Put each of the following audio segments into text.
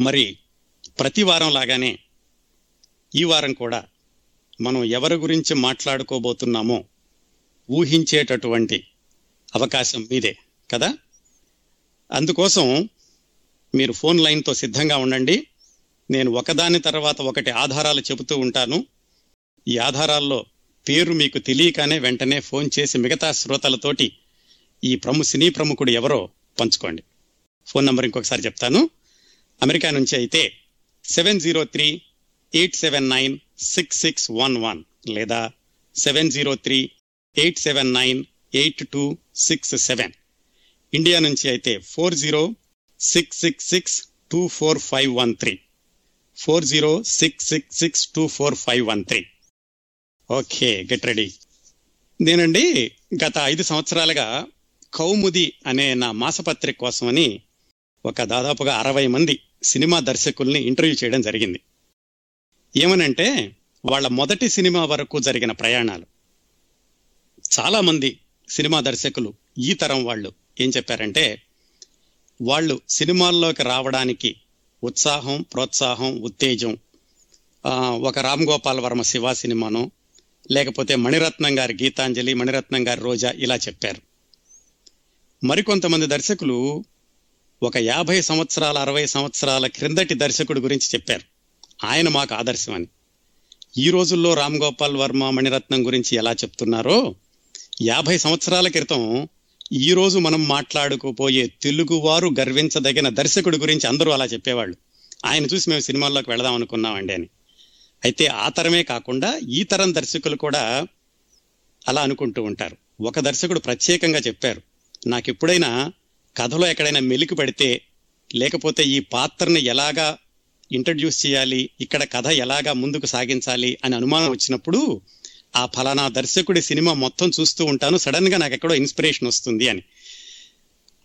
మరి ప్రతి వారం లాగానే ఈ వారం కూడా మనం ఎవరి గురించి మాట్లాడుకోబోతున్నామో ఊహించేటటువంటి అవకాశం మీదే కదా? అందుకోసం మీరు ఫోన్ లైన్తో సిద్ధంగా ఉండండి. నేను ఒకదాని తర్వాత ఒకటి ఆధారాలు చెబుతూ ఉంటాను. ఈ ఆధారాల్లో పేరు మీకు తెలియకనే వెంటనే ఫోన్ చేసి మిగతా శ్రోతలతోటి ఈ ప్రము సినీ ప్రముఖుడు ఎవరో పంచుకోండి. ఫోన్ నంబర్ ఇంకొకసారి చెప్తాను. అమెరికా నుంచి అయితే seven zero three eight seven nine six six one one లేదా seven zero three eight seven nine eight two six seven. India నుంచి అయితే four zero six six six two four five one three. Four zero six six six two four five one three. Okay get ready. నేనండి గత ఐదు సంవత్సరాలుగా కౌముది అనే నా మాసపత్రిక కోసమని ఒక దాదాపుగా అరవై మంది సినిమా దర్శకుల్ని ఇంటర్వ్యూ చేయడం జరిగింది. ఏమనంటే వాళ్ళ మొదటి సినిమా వరకు జరిగిన ప్రయాణాలు. చాలామంది సినిమా దర్శకులు ఈ తరం వాళ్ళు ఏం చెప్పారంటే వాళ్ళు సినిమాల్లోకి రావడానికి ఉత్సాహం ప్రోత్సాహం ఉత్తేజం ఒక రామ్ గోపాల్ వర్మ శివ సినిమాను లేకపోతే మణిరత్నం గారి గీతాంజలి మణిరత్నం గారి రోజా ఇలా చెప్పారు. మరికొంతమంది దర్శకులు ఒక యాభై సంవత్సరాల అరవై సంవత్సరాల క్రిందటి దర్శకుడి గురించి చెప్పారు. ఆయన మాకు ఆదర్శం అని ఈ రోజుల్లో రామ్ గోపాల్ వర్మ మణిరత్నం గురించి ఎలా చెప్తున్నారో యాభై సంవత్సరాల క్రితం ఈ రోజు మనం మాట్లాడుకోపోయే తెలుగువారు గర్వించదగిన దర్శకుడి గురించి అందరూ అలా చెప్పేవాళ్ళు. ఆయన చూసి మేము సినిమాల్లోకి వెళదాం అనుకున్నామండి అని. అయితే ఆ తరమే కాకుండా ఈ తరం దర్శకులు కూడా అలా అనుకుంటూ ఉంటారు. ఒక దర్శకుడు ప్రత్యేకంగా చెప్పారు నాకు ఎప్పుడైనా కథలో ఎక్కడైనా మెలికి పెడితే లేకపోతే ఈ పాత్రని ఎలాగా ఇంట్రడ్యూస్ చేయాలి ఇక్కడ కథ ఎలాగా ముందుకు సాగించాలి అని అనుమానం వచ్చినప్పుడు ఆ ఫలానా దర్శకుడి సినిమా మొత్తం చూస్తూ ఉంటాను. సడన్గా నాకు ఎక్కడో ఇన్స్పిరేషన్ వస్తుంది అని.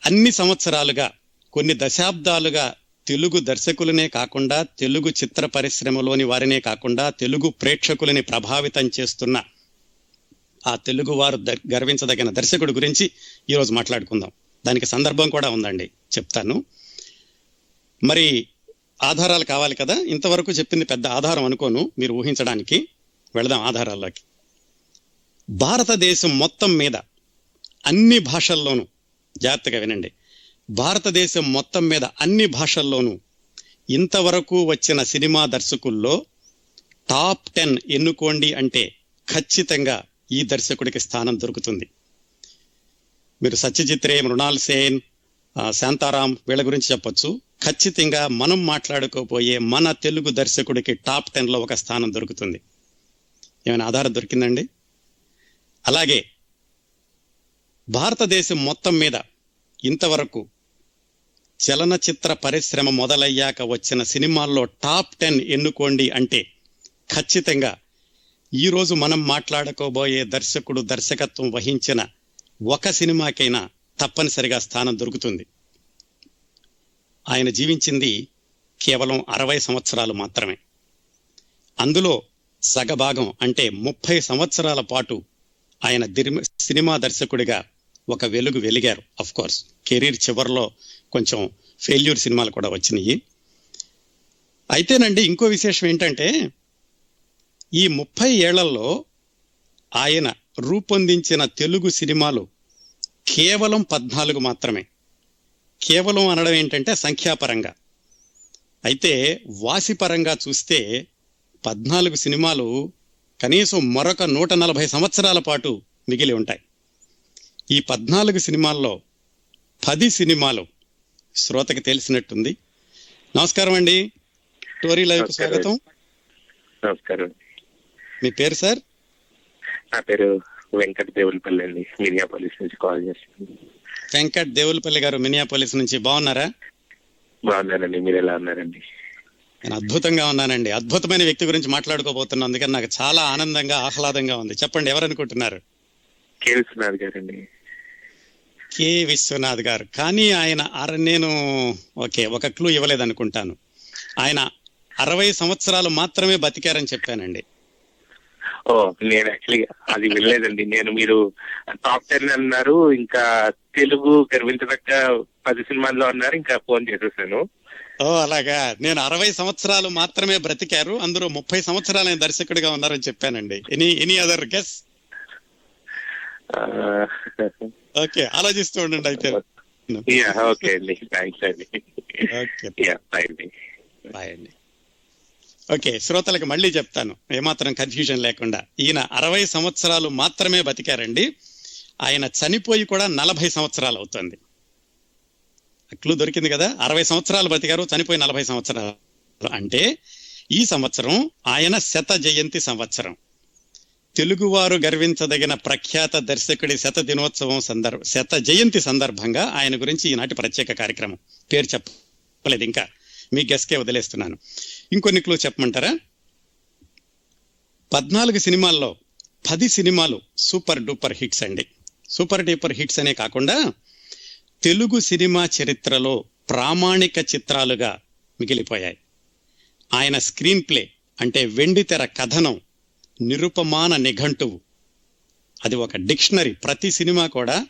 అన్ని సంవత్సరాలుగా కొన్ని దశాబ్దాలుగా తెలుగు దర్శకులనే కాకుండా తెలుగు చిత్ర పరిశ్రమలోని వారినే కాకుండా తెలుగు ప్రేక్షకులని ప్రభావితం చేస్తున్న ఆ తెలుగు వారు గర్వించదగిన దర్శకుడి గురించి ఈరోజు మాట్లాడుకుందాం. దానికి సందర్భం కూడా ఉందండి. చెప్తాను. మరి ఆధారాలు కావాలి కదా? ఇంతవరకు చెప్పింది పెద్ద ఆధారం అనుకోను మీరు ఊహించడానికి. వెళదాం ఆధారాల్లోకి. భారతదేశం మొత్తం మీద అన్ని భాషల్లోనూ జాగ్రత్తగా వినండి. భారతదేశం మొత్తం మీద అన్ని భాషల్లోనూ ఇంతవరకు వచ్చిన సినిమా దర్శకుల్లో టాప్ టెన్ ఎన్నుకోండి అంటే ఖచ్చితంగా ఈ దర్శకుడికి స్థానం దొరుకుతుంది. మీరు సత్యజిత్ రే మృణాల్ సేన్ శాంతారాం వీళ్ళ గురించి చెప్పొచ్చు. ఖచ్చితంగా మనం మాట్లాడుకోపోయే మన తెలుగు దర్శకుడికి టాప్ టెన్లో ఒక స్థానం దొరుకుతుంది. ఏమైనా ఆధారం దొరికిందండి? అలాగే భారతదేశం మొత్తం మీద ఇంతవరకు చలనచిత్ర పరిశ్రమ మొదలయ్యాక వచ్చిన సినిమాల్లో టాప్ టెన్ ఎన్నుకోండి అంటే ఖచ్చితంగా ఈరోజు మనం మాట్లాడుకోబోయే దర్శకుడు దర్శకత్వం వహించిన ఒక సినిమాకైనా తప్పనిసరిగా స్థానం దొరుకుతుంది. ఆయన జీవించింది కేవలం అరవై సంవత్సరాలు మాత్రమే. అందులో సగభాగం అంటే ముప్పై సంవత్సరాల పాటు ఆయన సినిమా దర్శకుడిగా ఒక వెలుగు వెలిగారు కోర్స్ కెరీర్ చివరిలో కొంచెం ఫెయిల్యూర్ సినిమాలు కూడా వచ్చినాయి. అయితేనండి ఇంకో విశేషం ఏంటంటే ఈ ముప్పై ఏళ్ళలో ఆయన రూపొందించిన తెలుగు సినిమాలు కేవలం పద్నాలుగు మాత్రమే. కేవలం అనడం ఏంటంటే సంఖ్యాపరంగా. అయితే వాసిపరంగా చూస్తే పద్నాలుగు సినిమాలు కనీసం మరొక నూట నలభై సంవత్సరాల పాటు మిగిలి ఉంటాయి. ఈ పద్నాలుగు సినిమాల్లో పది సినిమాలు శ్రోతకి తెలిసినట్టుంది. నమస్కారం అండి. టోరీ లైవ్. స్వాగతం. నమస్కారం. మీ పేరు సార్? నా పేరు వెంకట దేవులపల్లి అండి మినియాపోలిస్ నుంచి కాల్ చేస్తున్నాను. వెంకట్ దేవులపల్లి గారు మినియాపోలిస్ నుంచి బాగున్నారా? బాగున్నానండి మీరు ఎలా ఉన్నారండి? నేను అద్భుతంగా ఉన్నానండి. అద్భుతమైన వ్యక్తి గురించి మాట్లాడుకోబోతున్నాను అందుకని నాకు చాలా ఆనందంగా ఆహ్లాదంగా ఉంది. చెప్పండి ఎవరనుకుంటున్నారు? కే విశ్వనాథ్ గారండి. కె విశ్వనాథ్ గారు. కానీ ఆయన అర నేను ఓకే ఒక క్లూ ఇవ్వలేదనుకుంటాను. ఆయన అరవై సంవత్సరాలు మాత్రమే బతికారని చెప్పానండి. ఓ నేను యాక్చువల్లీ అది వినలేదండి. నేను మీరు టాప్ టెన్ అన్నారు ఇంకా తెలుగు గర్వించదగ్గ పది సినిమాల్లో అన్నారు ఇంకా ఫోన్ చేసేసాను. ఓ అలాగా. నేను అరవై సంవత్సరాలు మాత్రమే బ్రతికారు అందులో ముప్పై సంవత్సరాలు ఆయన దర్శకుడిగా ఉన్నారని చెప్పానండి. Any any other guess okay ఆలోచిస్తూ ఉండండి అయితే. యా ఓకే అండి. థ్యాంక్స్ అండి. ఓకే. యా అండి. బాయ్ అండి. ఓకే శ్రోతలకు మళ్ళీ చెప్తాను. ఏమాత్రం కన్ఫ్యూజన్ లేకుండా. ఈయన అరవై సంవత్సరాలు మాత్రమే బతికారండి. ఆయన చనిపోయి కూడా నలభై సంవత్సరాలు అవుతుంది. క్లూ దొరికింది కదా? అరవై సంవత్సరాలు బతికారు చనిపోయి నలభై సంవత్సరాలు. అంటే ఈ సంవత్సరం ఆయన శత జయంతి సంవత్సరం. తెలుగువారు గర్వించదగిన ప్రఖ్యాత దర్శకుడి శత దినోత్సవం సందర్భ శత జయంతి సందర్భంగా ఆయన గురించి ఈనాటి ప్రత్యేక కార్యక్రమం. పేరు చెప్పలేదు ఇంకా. మీ గెస్కే వదిలేస్తున్నాను. ఇంకొన్ని క్లూ చెప్పమంటారా? పద్నాలుగు సినిమాల్లో పది సినిమాలు సూపర్ డూపర్ హిట్స్ అండి. సూపర్ డూపర్ హిట్స్ అనే కాకుండా తెలుగు సినిమా చరిత్రలో ప్రామాణిక చిత్రాలుగా మిగిలిపోయాయి. ఆయన స్క్రీన్ ప్లే అంటే వెండితెర కథనం నిరుపమాన నిఘంటువు. అది ఒక డిక్షనరీ. ప్రతి సినిమా కూడా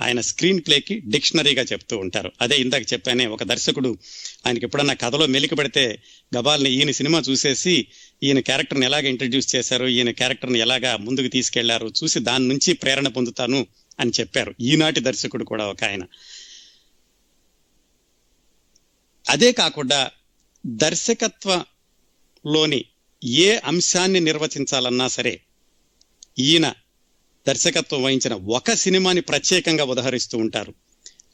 ఆయన స్క్రీన్ ప్లేకి డిక్షనరీగా చెప్తూ ఉంటారు. అదే ఇందాక చెప్పానే ఒక దర్శకుడు ఆయనకి ఎప్పుడన్నా కథలో మెలికి పెడితే గబాల్ని ఈయన సినిమా చూసేసి ఈయన క్యారెక్టర్ని ఎలాగ ఇంట్రడ్యూస్ చేశారు ఈయన క్యారెక్టర్ని ఎలాగా ముందుకు తీసుకెళ్ళారు చూసి దాని నుంచి ప్రేరణ పొందుతాను అని చెప్పారు. ఈనాటి దర్శకుడు కూడా ఒక ఆయన. అదే కాకుండా దర్శకత్వంలోని ఏ అంశాన్ని నిర్వచించాలన్నా సరే ఈయన దర్శకత్వం వహించిన ఒక సినిమాని ప్రత్యేకంగా ఉదహరిస్తూ ఉంటారు.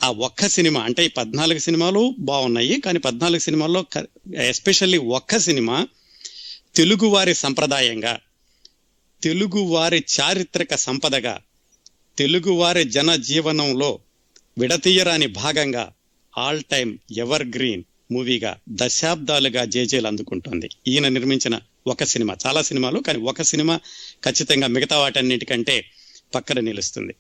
ఆ ఒక్క సినిమా అంటే ఈ పద్నాలుగు సినిమాలు బాగున్నాయి కానీ పద్నాలుగు సినిమాల్లో ఎస్పెషల్లీ ఒక్క సినిమా తెలుగువారి సంప్రదాయంగా తెలుగువారి చారిత్రక సంపదగా తెలుగువారి జన జీవనంలో విడతీయరాని భాగంగా ఆల్ టైమ్ ఎవర్ గ్రీన్ మూవీగా దశాబ్దాలుగా జేజేలు అందుకుంటుంది. ఈయన నిర్మించిన ఒక సినిమా చాలా సినిమాలు కానీ ఒక సినిమా ఖచ్చితంగా మిగతా వాటన్నిటికంటే పక్కన నిలుస్తుంది.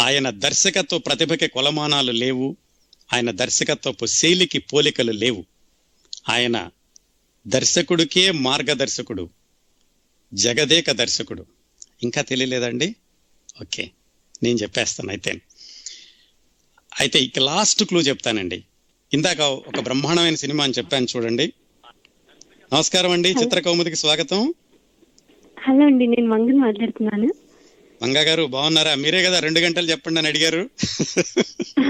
ఆయన దర్శకత్వ ప్రతిభకి కొలమానాలు లేవు. ఆయన దర్శకత్వపు శైలికి పోలికలు లేవు. ఆయన దర్శకుడికే మార్గదర్శకుడు జగదేక దర్శకుడు. ఇంకా తెలియలేదండి? ఓకే నేను చెప్పేస్తాను అయితే. అయితే ఇక లాస్ట్ క్లూ చెప్తానండి. ఇందాక ఒక బ్రహ్మాండమైన సినిమా అని చెప్పాను చూడండి. నమస్కారం అండి చిత్ర కౌముదికి స్వాగతం. హలో అండి నేను మంగన్ మాట్లాడుతున్నాను. మంగా గారు బాగున్నారా? మీరే కదా రెండు గంటలు చెప్పండి అని అడిగారు.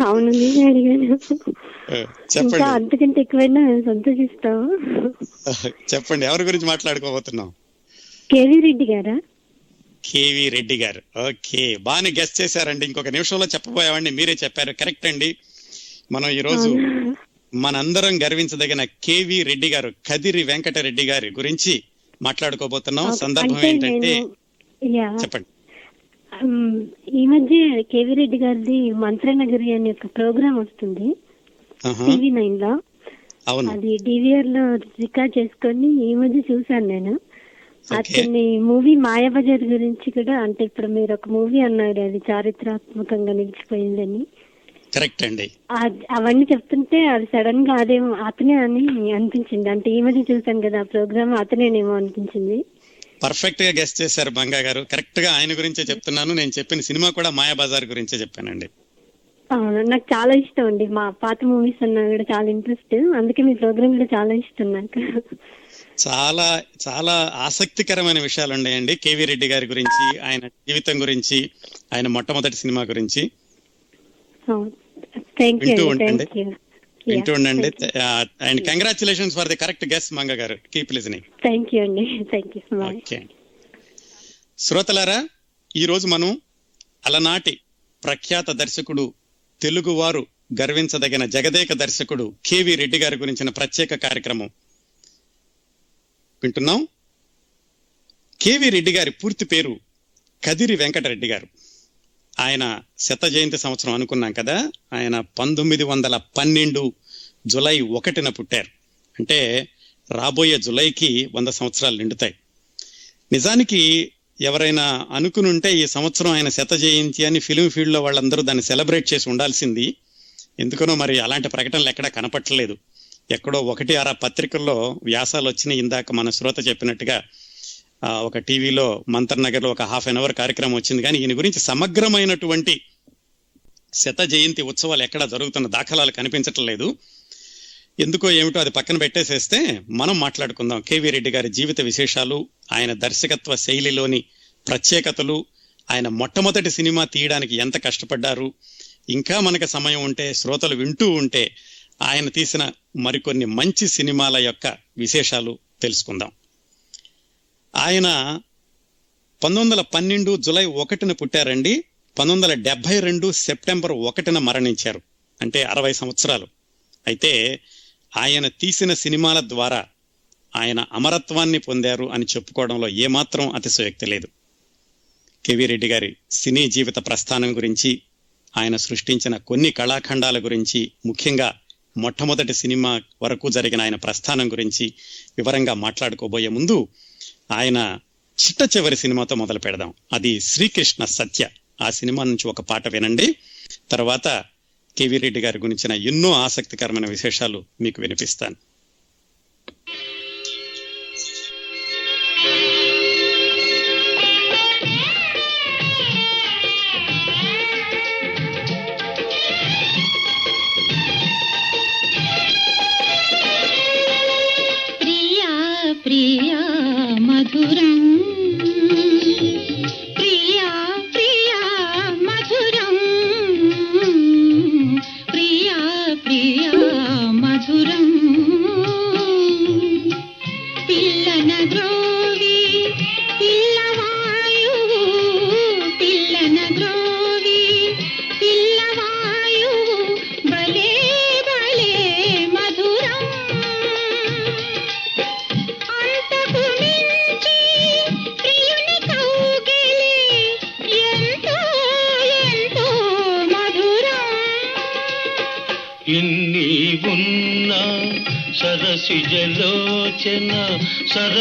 అవును నేను అడిగాను ఇంకా చెప్పండి. అంతకంటే ఎక్కువైనా మేము సంతోషిస్తాము చెప్పండి ఎవరి గురించి మాట్లాడుకోబోతున్నాం? కేవీ రెడ్డి గారా? కేవి రెడ్డి గారు. ఓకే బాగానే గెస్ట్ చేశారండి. ఇంకొక నిమిషంలో చెప్పబోయామండి మీరే చెప్పారు. కరెక్ట్ అండి. మనం ఈ రోజు అవునా? మనందరం గర్వించదగిన కేవి రెడ్డి గారు కదిరి వెంకటరెడ్డి గారి గురించి మాట్లాడుకోబోతున్నాం. సందర్భం అంటే ఏంటంటే నేను యా. చెప్పండి. ఈ మధ్య కేవీ రెడ్డి గారిది మంత్రనగరి అనే ఒక ప్రోగ్రామ్ వస్తుంది. టీవీ నైన్లో అది డివిఆర్లో రికార్డ్ చేసుకొని ఈ మధ్య చూశాను నేను. అతని మూవీ మాయాబజార్ గురించి కూడా అంటే ఇప్పుడు మీరు ఒక మూవీ అన్నారు అది చారిత్రాత్మకంగా నిలిచిపోయిందని. కరెక్ట్ అండి. అవన్నీ చెప్తుంటే అది సడన్గా అదేమో అతనే అని అనిపించింది. అంటే ఈ మధ్య చూసాను కదా ఆ ప్రోగ్రామ్ అతనేనేమో అనిపించింది. పర్ఫెక్ట్గా గెస్ట్ చేశారు బంగా గారు. కరెక్ట్గా ఆయన గురించే చెప్తున్నాను. నేను చెప్పిన సినిమా కూడా మాయాబజార్ గురించే చెప్పానండి. అవును నాకు చాలా ఇష్టం అండి. మా పాత మూవీస్ అన్నా కూడా చాలా ఇంట్రెస్ట్ అందుకే మీ ప్రోగ్రామ్ కూడా చాలా ఇష్టం నాకు. చాలా చాలా ఆసక్తికరమైన విషయాలు ఉన్నాయండి కేవీ రెడ్డి గారి గురించి ఆయన జీవితం గురించి ఆయన మొట్టమొదటి సినిమా గురించి. వింటూ ఉండండి. వింటూ ఉండండి. And congratulations for the correct guess Manga garu. Keep listening thank you అండి. థ్యాంక్ యూ ఓకే శ్రోతలారా ఈ రోజు మనం అలనాటి ప్రఖ్యాత దర్శకుడు తెలుగువారు గర్వించదగిన జగదేక దర్శకుడు కేవి రెడ్డి గారి గురించిన ప్రత్యేక కార్యక్రమం వింటున్నాం. కేవి రెడ్డి గారి పూర్తి పేరు కదిరి వెంకటరెడ్డి గారు. ఆయన శత జయంతి సంవత్సరం అనుకున్నాం కదా ఆయన పంతొమ్మిది వందల పన్నెండు జులై ఒకటిన పుట్టారు. అంటే రాబోయే జులైకి వంద సంవత్సరాలు నిండుతాయి. నిజానికి ఎవరైనా అనుకునుంటే ఈ సంవత్సరం ఆయన శత జయంతి అని ఫిలిం ఫీల్డ్లో వాళ్ళందరూ దాన్ని సెలబ్రేట్ చేసి ఉండాల్సింది. ఎందుకనో మరి అలాంటి ప్రకటనలు ఎక్కడా కనపట్టలేదు. ఎక్కడో ఒకటి అర పత్రికల్లో వ్యాసాలు వచ్చినాయి ఇందాక మన శ్రోత చెప్పినట్టుగా. ఒక టీవీలో మంతర్ నగర్లో ఒక హాఫ్ అన్ అవర్ కార్యక్రమం వచ్చింది. కానీ ఈయన గురించి సమగ్రమైనటువంటి శత జయంతి ఉత్సవాలు ఎక్కడా జరుగుతున్న దాఖలాలు కనిపించటం లేదు. ఎందుకో ఏమిటో అది పక్కన పెట్టేసేస్తే మనం మాట్లాడుకుందాం. కేవీ రెడ్డి గారి జీవిత విశేషాలు ఆయన దర్శకత్వ శైలిలోని ప్రత్యేకతలు ఆయన మొట్టమొదటి సినిమా తీయడానికి ఎంత కష్టపడ్డారు ఇంకా మనకు సమయం ఉంటే శ్రోతలు వింటూ ఉంటే ఆయన తీసిన మరికొన్ని మంచి సినిమాల యొక్క విశేషాలు తెలుసుకుందాం. ఆయన పంతొమ్మిది వందల పన్నెండు జులై ఒకటిన పుట్టారండి. పంతొమ్మిది వందల డెబ్బై రెండు సెప్టెంబర్ ఒకటిన మరణించారు. అంటే అరవై సంవత్సరాలు. అయితే ఆయన తీసిన సినిమాల ద్వారా ఆయన అమరత్వాన్ని పొందారు అని చెప్పుకోవడంలో ఏమాత్రం అతిశయోక్తి లేదు. కెవి రెడ్డి గారి సినీ జీవిత ప్రస్థానం గురించి ఆయన సృష్టించిన కొన్ని కళాఖండాల గురించి ముఖ్యంగా మొట్టమొదటి సినిమా వరకు జరిగిన ఆయన ప్రస్థానం గురించి వివరంగా మాట్లాడుకోబోయే ముందు ఆయన చిట్ట చివరి సినిమాతో మొదలు పెడదాం. అది శ్రీకృష్ణ సత్య. ఆ సినిమా నుంచి ఒక పాట వినండి. తర్వాత కేవీ రెడ్డి గారి గురించిన ఎన్నో ఆసక్తికరమైన విశేషాలు మీకు వినిపిస్తాను.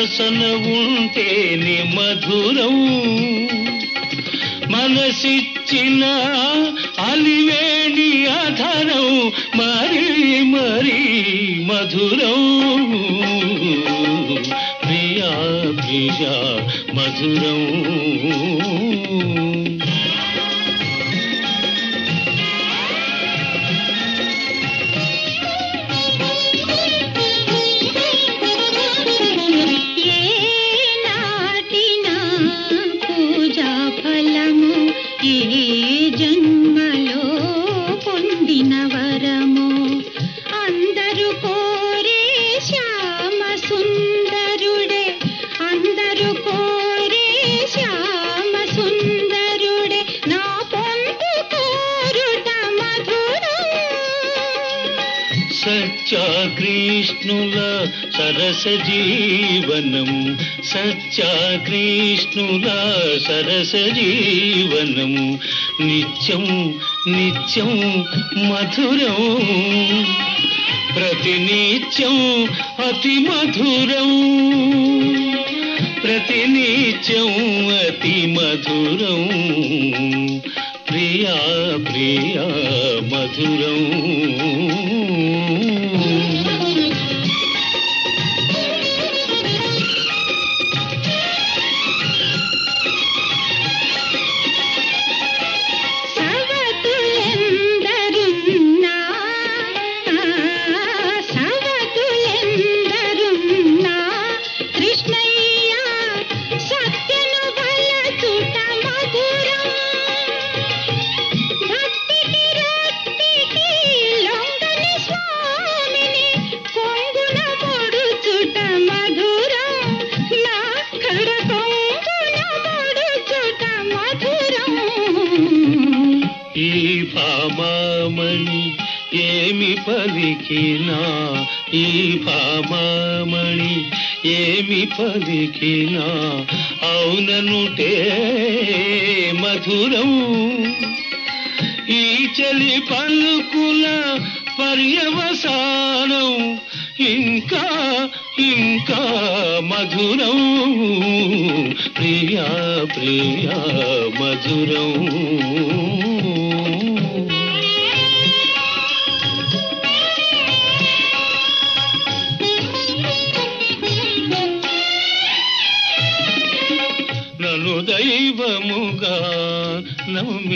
సరసన ఉంటేని మధురం. మనసిచ్చిన అలివేణి అధరం మరి మరి మధురం. ప్రియా ప్రియా మధురం. సత్యాకృష్ణుల సరస జీవనం సత్యాకృష్ణుల సరస జీవనం. నిత్యం నిత్యం మధురం ప్రతినిత్యం అతి మధురం. ప్రతినిత్యం అతి మధురం. ప్రియా ప్రియా మధురం. ఈ భామణి ఏమి పలికినా అవుననుటే మధురం. ఈ చలి పలుకుల పర్యవసానం ఇంకా ఇంకా మధురం. ప్రియా ప్రియా మధురం.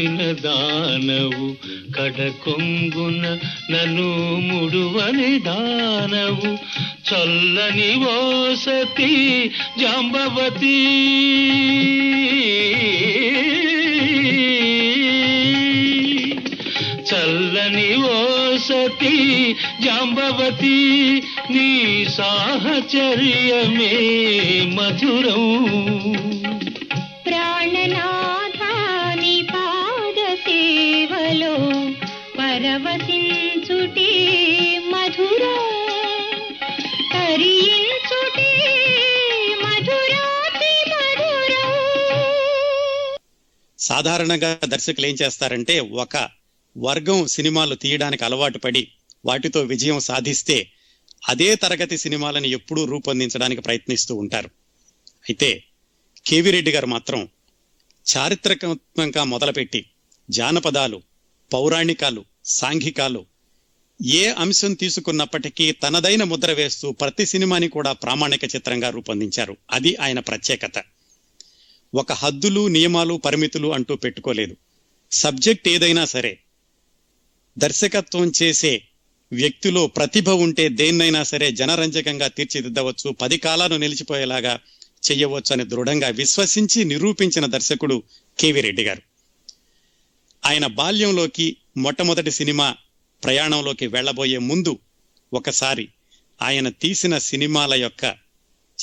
నన్ను దానవు కడకొంగున నను ముడువని దానవు. చల్లని వసతి జాంబవతి. చల్లని వసతి జాంబవతి నీ సాహచర్యమే మధురం. ప్రాణనా పరవశించుటే మధురం తరించుటే మధురాతి సాధారణంగా దర్శకులు ఏం చేస్తారంటే ఒక వర్గం సినిమాలు తీయడానికి అలవాటు పడి వాటితో విజయం సాధిస్తే అదే తరగతి సినిమాలను ఎప్పుడూ రూపొందించడానికి ప్రయత్నిస్తూ ఉంటారు. అయితే కేవి రెడ్డి గారు మాత్రం చారిత్రకాత్మకంగా మొదలుపెట్టి జానపదాలు పౌరాణికాలు సాంఘికాలు. ఏ అంశం తీసుకున్నప్పటికీ తనదైన ముద్ర వేస్తూ ప్రతి సినిమాని కూడా ప్రామాణిక చిత్రంగా రూపొందించారు. అది ఆయన ప్రత్యేకత. ఒక హద్దులు నియమాలు పరిమితులు అంటూ పెట్టుకోలేదు. సబ్జెక్ట్ ఏదైనా సరే దర్శకత్వం చేసే వ్యక్తిలో ప్రతిభ ఉంటే దేన్నైనా సరే జనరంజకంగా తీర్చిదిద్దవచ్చు పది కాలాలు నిలిచిపోయేలాగా చేయవచ్చు అని దృఢంగా విశ్వసించి నిరూపించిన దర్శకుడు కేవీ రెడ్డి గారు. ఆయన బాల్యంలోకి మొట్టమొదటి సినిమా ప్రయాణంలోకి వెళ్ళబోయే ముందు ఒకసారి ఆయన తీసిన సినిమాల యొక్క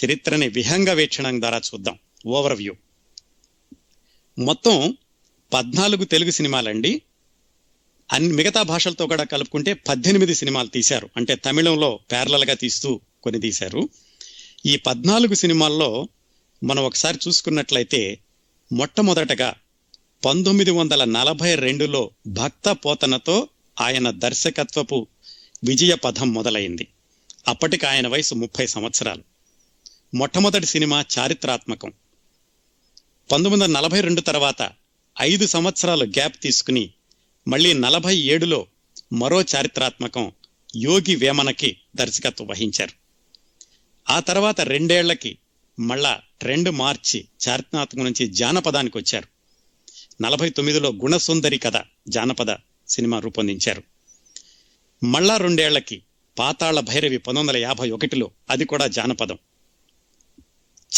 చరిత్రని విహంగ వీక్షణం ద్వారా చూద్దాం. ఓవర్ వ్యూ మొత్తం పద్నాలుగు తెలుగు సినిమాలండి. అన్ని మిగతా భాషలతో కూడా కలుపుకుంటే పద్దెనిమిది సినిమాలు తీశారు. అంటే తమిళంలో ప్యారలల్గా తీస్తూ కొన్ని తీశారు. ఈ పద్నాలుగు సినిమాల్లో మనం ఒకసారి చూసుకున్నట్లయితే మొట్టమొదటగా పంతొమ్మిది వందల నలభై రెండులో భక్త పోతనతో ఆయన దర్శకత్వపు విజయ పథం మొదలైంది. అప్పటికి ఆయన వయసు ముప్పై సంవత్సరాలు. మొట్టమొదటి సినిమా చారిత్రాత్మకం. పంతొమ్మిది వందల నలభై రెండు తర్వాత ఐదు సంవత్సరాలు గ్యాప్ తీసుకుని మళ్ళీ నలభై ఏడులో మరో చారిత్రాత్మకం యోగి వేమనకి దర్శకత్వం వహించారు. ఆ తర్వాత రెండేళ్ళకి మళ్ళా రెండు మార్చి చారిత్రాత్మకం నుంచి జానపదానికి వచ్చారు. నలభై తొమ్మిదిలో గుణసుందరి కథ జానపద సినిమా రూపొందించారు. మళ్ళా రెండేళ్ళకి పాతాళ భైరవి పంతొమ్మిది వందల యాభై ఒకటిలో అది కూడా జానపదం.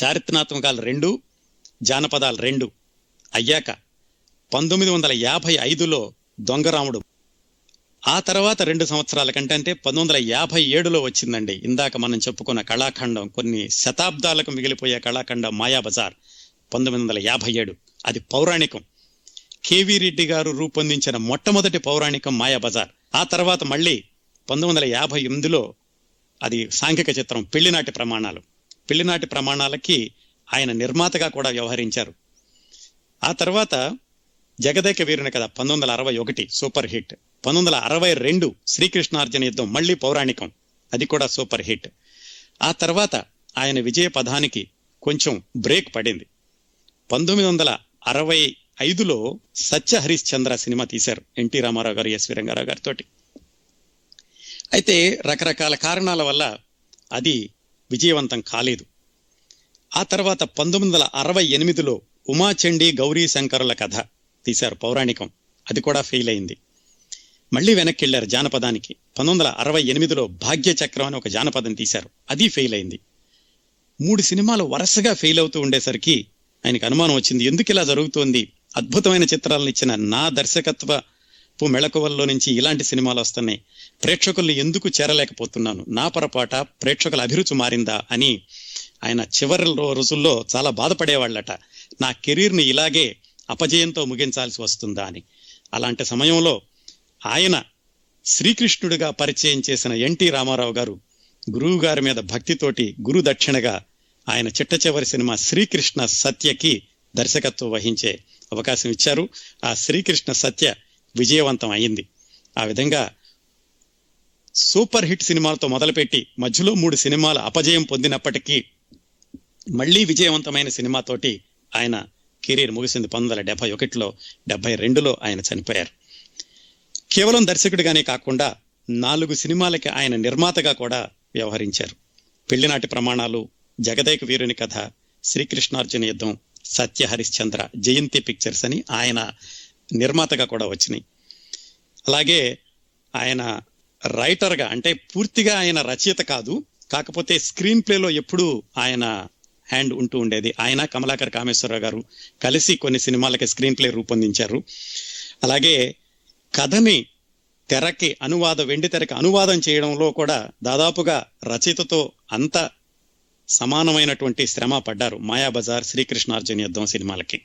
చారిత్రాత్మకాలు రెండు జానపదాలు రెండు. అయ్యాక పంతొమ్మిది వందల యాభై ఐదులో దొంగరాముడు. ఆ తర్వాత రెండు సంవత్సరాల కంటే అంటే పంతొమ్మిది వందల యాభై ఏడులో వచ్చిందండి. ఇందాక మనం చెప్పుకున్న కళాఖండం కొన్ని శతాబ్దాలకు మిగిలిపోయే కళాఖండం మాయాబజార్ పంతొమ్మిది వందల యాభై ఏడు. అది పౌరాణికం. కేవీ రెడ్డి గారు రూపొందించిన మొట్టమొదటి పౌరాణికం మాయాబజార్ ఆ తర్వాత మళ్ళీ పంతొమ్మిది వందల యాభై ఎనిమిదిలో అది సాంఘిక చిత్రం పెళ్ళినాటి ప్రమాణాలు. పెళ్ళినాటి ప్రమాణాలకి ఆయన నిర్మాతగా కూడా వ్యవహరించారు. ఆ తర్వాత జగదేక వీరుని కథ పంతొమ్మిది వందల అరవై ఒకటి సూపర్ హిట్. పంతొమ్మిది వందల అరవై రెండు శ్రీకృష్ణార్జున యుద్ధం మళ్ళీ పౌరాణికం. అది కూడా సూపర్ హిట్. ఆ తర్వాత ఆయన విజయ పదానికి కొంచెం బ్రేక్ పడింది. పంతొమ్మిది వందల అరవై ఐదులో సత్య హరిశ్చంద్ర సినిమా తీశారు. ఎన్టీ రామారావు గారు ఎస్వి రంగారావు గారితో అయితే రకరకాల కారణాల వల్ల అది విజయవంతం కాలేదు. ఆ తర్వాత పంతొమ్మిది వందల అరవై ఎనిమిదిలో ఉమాచండి గౌరీ శంకరుల కథ తీశారు పౌరాణికం. అది కూడా ఫెయిల్ అయింది. మళ్ళీ వెనక్కి వెళ్ళారు జానపదానికి. పంతొమ్మిది వందల అరవై ఎనిమిదిలో భాగ్య చక్రం అని ఒక జానపదం తీశారు. అది ఫెయిల్ అయింది. మూడు సినిమాలు వరుసగా ఫెయిల్ అవుతూ ఉండేసరికి ఆయనకు అనుమానం వచ్చింది. ఎందుకు ఇలా జరుగుతోంది? అద్భుతమైన చిత్రాలను ఇచ్చిన నా దర్శకత్వపు మెళకువల్లో నుంచి ఇలాంటి సినిమాలు వస్తున్నాయి. ప్రేక్షకుల్ని ఎందుకు చేరలేకపోతున్నాను? నా పొరపాట ప్రేక్షకుల అభిరుచి మారిందా అని ఆయన చివరి రోజుల్లో చాలా బాధపడేవాళ్ళట. నా కెరీర్ని ఇలాగే అపజయంతో ముగించాల్సి వస్తుందా అని. అలాంటి సమయంలో ఆయన శ్రీకృష్ణుడిగా పరిచయం చేసిన ఎన్టీ రామారావు గారు గురువు గారి మీద భక్తితోటి గురు దక్షిణగా ఆయన చిట్ట చివరి సినిమా శ్రీకృష్ణ సత్యకి దర్శకత్వం వహించే అవకాశం ఇచ్చారు. ఆ శ్రీకృష్ణ సత్య విజయవంతం అయింది. ఆ విధంగా సూపర్ హిట్ సినిమాలతో మొదలుపెట్టి మధ్యలో మూడు సినిమాలు అపజయం పొందినప్పటికీ మళ్ళీ విజయవంతమైన సినిమాతోటి ఆయన కెరీర్ ముగిసింది. పంతొమ్మిది వందల డెబ్బై ఒకటిలో డెబ్బై రెండులో ఆయన చనిపోయారు. కేవలం దర్శకుడిగానే కాకుండా నాలుగు సినిమాలకి ఆయన నిర్మాతగా కూడా వ్యవహరించారు. పెళ్ళినాటి ప్రమాణాలు జగదేక వీరుని కథ శ్రీకృష్ణార్జున యుద్ధం సత్య హరిశ్చంద్ర జయంతి పిక్చర్స్ అని ఆయన నిర్మాతగా కూడా వచ్చినాయి. అలాగే ఆయన రైటర్గా అంటే పూర్తిగా ఆయన రచయిత కాదు కాకపోతే స్క్రీన్ ప్లేలో ఎప్పుడూ ఆయన హ్యాండ్ ఉంటూ ఉండేది. ఆయన కమలాకర్ కామేశ్వరరావు గారు కలిసి కొన్ని సినిమాలకి స్క్రీన్ ప్లే రూపొందించారు. అలాగే కథని తెరకి అనువాద వెండి తెరకి అనువాదం చేయడంలో కూడా దాదాపుగా రచయితతో అంత సమానమైనటువంటి శ్రమ పడ్డారు మాయాబజార్ శ్రీకృష్ణార్జున యుద్ధం సినిమాలకి.